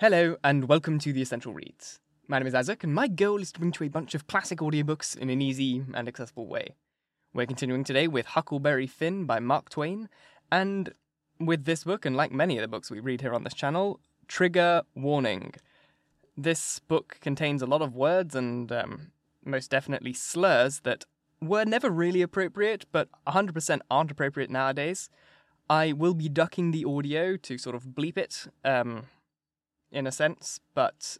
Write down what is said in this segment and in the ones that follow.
Hello, and welcome to the Essential Reads. My name is Isaac, and my goal is to bring to you a bunch of classic audiobooks in an easy and accessible way. We're continuing today with Huckleberry Finn by Mark Twain, and with this book, and like many of the books we read here on this channel, Trigger Warning. This book contains a lot of words and um, most definitely slurs that were never really appropriate, but 100% aren't appropriate nowadays. I will be ducking the audio to sort of bleep it, um, in a sense, but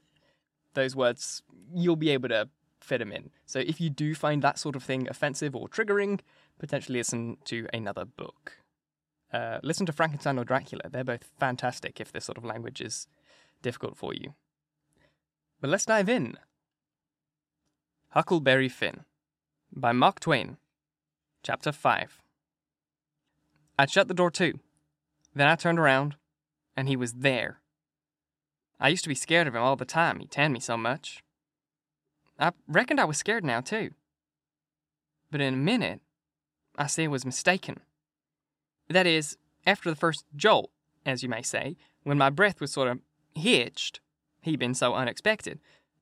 those words, you'll be able to fit them in. So if you do find that sort of thing offensive or triggering, potentially listen to another book. Uh, listen to Frankenstein or Dracula. They're both fantastic if this sort of language is difficult for you. But let's dive in. Huckleberry Finn by Mark Twain. Chapter 5. I'd shut the door too. Then I turned around, and he was there. I used to be scared of him all the time, he tanned me so much. I reckoned I was scared now, too. But in a minute, I see I was mistaken. That is, after the first jolt, as you may say, when my breath was sort of hitched, he been so unexpected.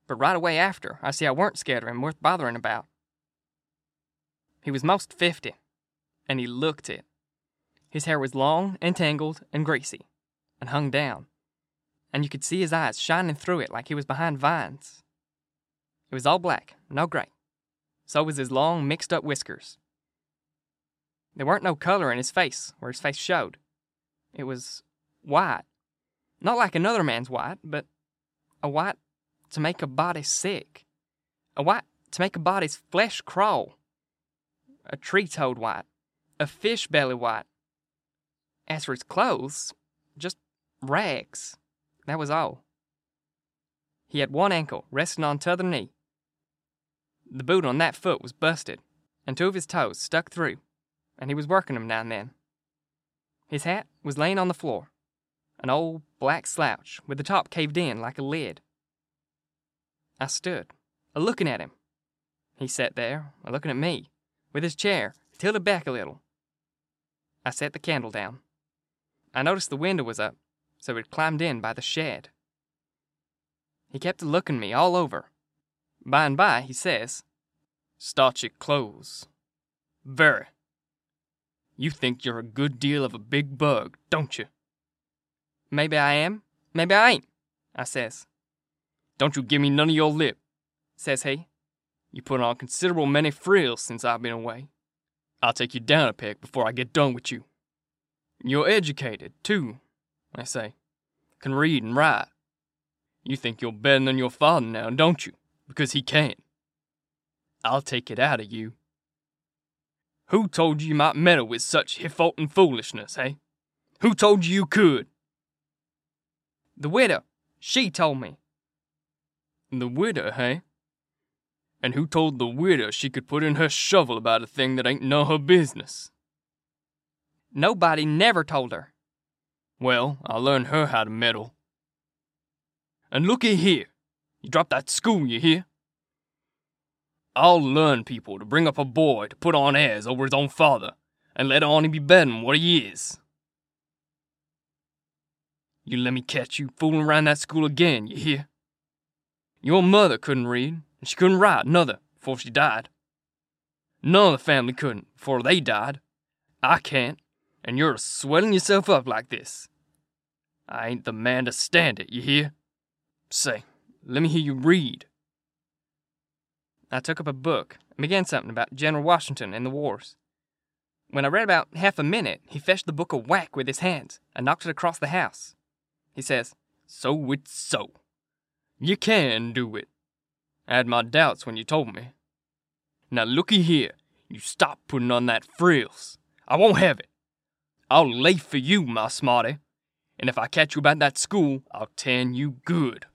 But right away after, I see I weren't scared of him worth bothering about. He was most fifty, and he looked it. His hair was long and tangled and greasy, and hung down, and you could see his eyes shining through it like he was behind vines. It was all black, no gray. So was his long, mixed up whiskers. There weren't no color in his face where his face showed. It was white. Not like another man's white, but a white to make a body sick. A white to make a body's flesh crawl. A tree toad white. A fish belly white. As for his clothes, just rags. That was all. He had one ankle resting on t'other knee. The boot on that foot was busted, and two of his toes stuck through, and he was working 'em now and then. His hat was laying on the floor, an old black slouch with the top caved in like a lid. I stood, a looking at him. He sat there, a looking at me, with his chair tilted back a little. I set the candle down. I noticed the window was up, so he'd climbed in by the shed. He kept looking me all over. By and by, he says, Start your clothes. Very. You think you're a good deal of a big bug, don't you? Maybe I am, maybe I ain't, I says. Don't you give me none of your lip, says he. You put on considerable many frills since I've been away. I'll take you down a peg before I get done with you. You're educated, too, I say. Can read and write. You think you're better than your father now, don't you? Because he can't. I'll take it out of you. Who told you you might meddle with such hifaultin' foolishness, eh? Who told you you could? The widow. She told me. The widow, hey? And who told the widow she could put in her shovel about a thing that ain't none her business? Nobody never told her. Well, I'll learn her how to meddle. And looky here. You drop that school, you hear? I'll learn people to bring up a boy to put on airs over his own father, and let on he be better than what he is. You let me catch you fooling around that school again, you hear? Your mother couldn't read, and she couldn't write, nother, before she died. None of the family couldn't, before they died. I can't, and you're swelling yourself up like this. I ain't the man to stand it, you hear? Say, let me hear you read. I took up a book and began something about General Washington and the wars. When I read about half a minute, he fetched the book a whack with his hands and knocked it across the house. He says, So it's so. You can do it. I had my doubts when you told me. Now looky here, you stop putting on that frills. I won't have it. I'll lay for you, my smarty. And if I catch you about that school, I'll tan you good.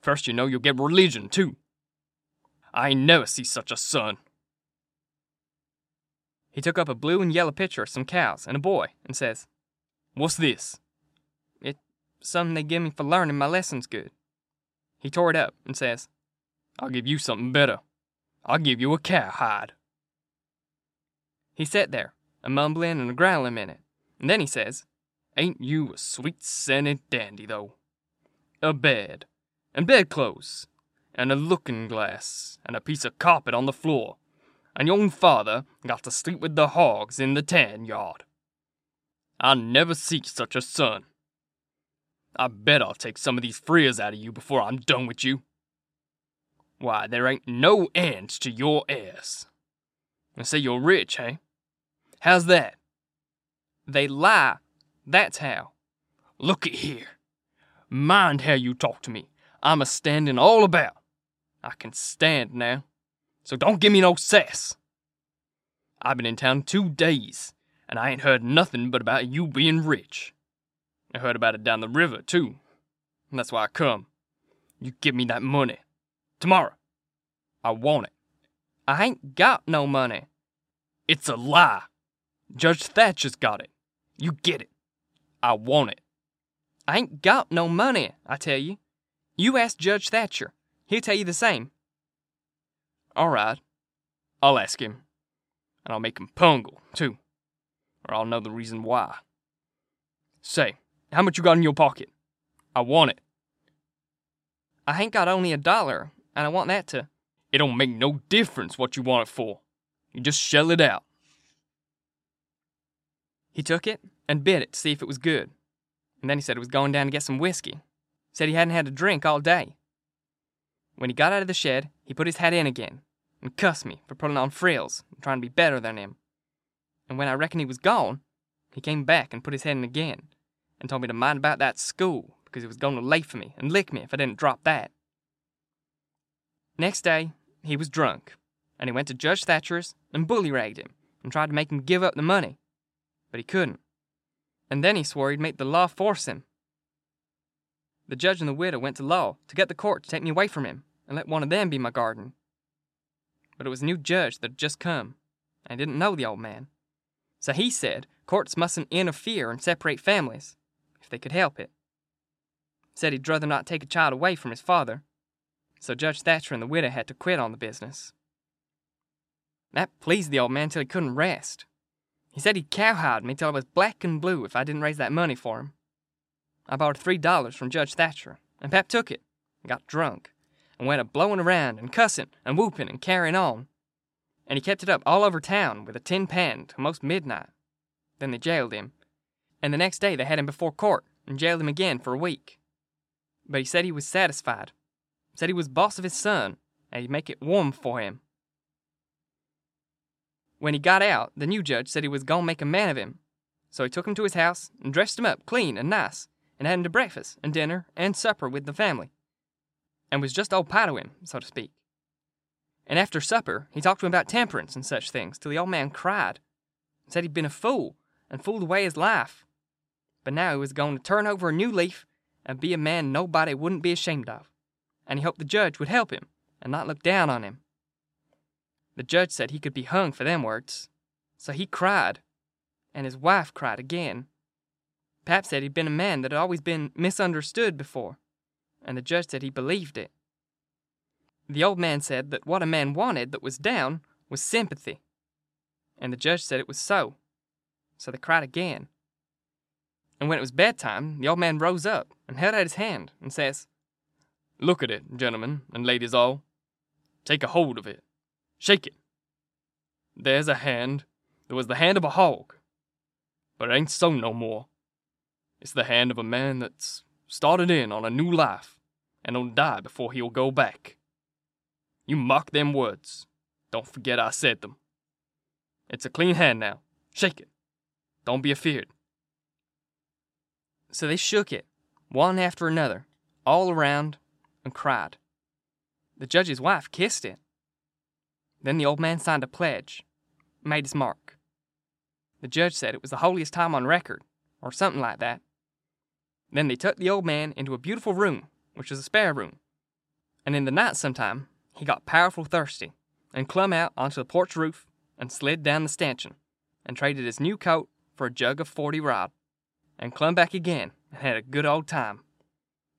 First, you know, you'll get religion, too. I ain't never see such a son. He took up a blue and yellow picture of some cows and a boy and says, What's this? It's something they give me for learning my lessons good. He tore it up and says, I'll give you something better. I'll give you a cowhide. He sat there, a mumbling and a growling a minute, and then he says, Ain't you a sweet scented dandy, though? a bed, and bedclothes, and a looking glass, and a piece of carpet on the floor, and your own father got to sleep with the hogs in the tan yard. I never see such a son. I bet I'll take some of these friars out of you before I'm done with you. Why, there ain't no end to your airs. And say you're rich, hey? How's that? They lie. That's how. Look at here. Mind how you talk to me. I'm a standing all about. I can stand now. So don't give me no sass. I've been in town two days, and I ain't heard nothing but about you being rich. I heard about it down the river, too. And that's why I come. You give me that money. Tomorrow. I want it. I ain't got no money. It's a lie. Judge Thatcher's got it. You get it. I want it. I ain't got no money, I tell you. You ask Judge Thatcher. He'll tell you the same. All right. I'll ask him. And I'll make him pungle, too. Or I'll know the reason why. Say, how much you got in your pocket? I want it. I ain't got only a dollar, and I want that to. It don't make no difference what you want it for. You just shell it out. He took it and bit it to see if it was good. And then he said he was going down to get some whiskey. Said he hadn't had a drink all day. When he got out of the shed, he put his hat in again and cussed me for putting on frills and trying to be better than him. And when I reckoned he was gone, he came back and put his head in again and told me to mind about that school because he was going to lay for me and lick me if I didn't drop that. Next day, he was drunk, and he went to Judge Thatcher's and bully-ragged him and tried to make him give up the money. But he couldn't. And then he swore he'd make the law force him. The judge and the widow went to law to get the court to take me away from him and let one of them be my guardian. But it was a new judge that had just come, and didn't know the old man. So he said courts mustn't interfere and separate families, if they could help it. Said he'd rather not take a child away from his father, so Judge Thatcher and the widow had to quit on the business. That pleased the old man till he couldn't rest. He said he'd cowhide me till I was black and blue if I didn't raise that money for him. I borrowed three dollars from Judge Thatcher, and Pap took it, and got drunk, and went a blowing around and cussing and whooping and carrying on. And he kept it up all over town with a tin pan till most midnight. Then they jailed him, and the next day they had him before court and jailed him again for a week. But he said he was satisfied Said he was boss of his son, and he'd make it warm for him. When he got out, the new judge said he was going to make a man of him. So he took him to his house and dressed him up clean and nice, and had him to breakfast and dinner and supper with the family, and was just old pie to him, so to speak. And after supper, he talked to him about temperance and such things till the old man cried, and said he'd been a fool and fooled away his life. But now he was going to turn over a new leaf and be a man nobody wouldn't be ashamed of and he hoped the judge would help him and not look down on him. The judge said he could be hung for them words, so he cried, and his wife cried again. Pap said he'd been a man that had always been misunderstood before, and the judge said he believed it. The old man said that what a man wanted that was down was sympathy, and the judge said it was so, so they cried again. And when it was bedtime, the old man rose up and held out his hand and says, Look at it, gentlemen and ladies all. Take a hold of it. Shake it. There's a hand. There was the hand of a hog. But it ain't so no more. It's the hand of a man that's started in on a new life and'll die before he'll go back. You mark them words. Don't forget I said them. It's a clean hand now. Shake it. Don't be afeard. So they shook it, one after another, all around, and cried. The judge's wife kissed it. Then the old man signed a pledge, made his mark. The judge said it was the holiest time on record, or something like that. Then they took the old man into a beautiful room, which was a spare room. And in the night sometime, he got powerful thirsty, and clumb out onto the porch roof and slid down the stanchion, and traded his new coat for a jug of forty rod, and clumb back again and had a good old time.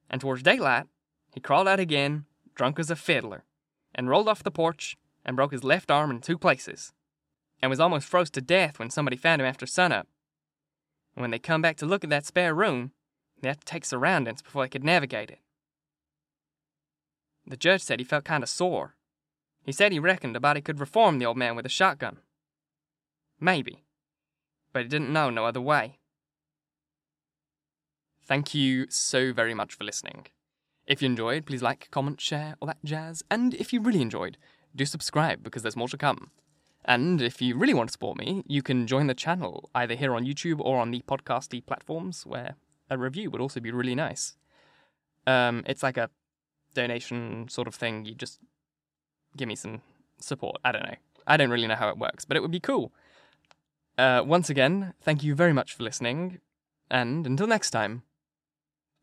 And towards daylight, he crawled out again, drunk as a fiddler, and rolled off the porch and broke his left arm in two places, and was almost froze to death when somebody found him after sunup. And when they come back to look at that spare room, they had to take surroundings before they could navigate it. The judge said he felt kind of sore. He said he reckoned a body could reform the old man with a shotgun. Maybe. But he didn't know no other way. Thank you so very much for listening. If you enjoyed, please like, comment, share, all that jazz. And if you really enjoyed, do subscribe because there's more to come. And if you really want to support me, you can join the channel either here on YouTube or on the podcasty platforms where a review would also be really nice. Um, it's like a donation sort of thing. You just give me some support. I don't know. I don't really know how it works, but it would be cool. Uh, once again, thank you very much for listening, and until next time,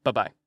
bye bye.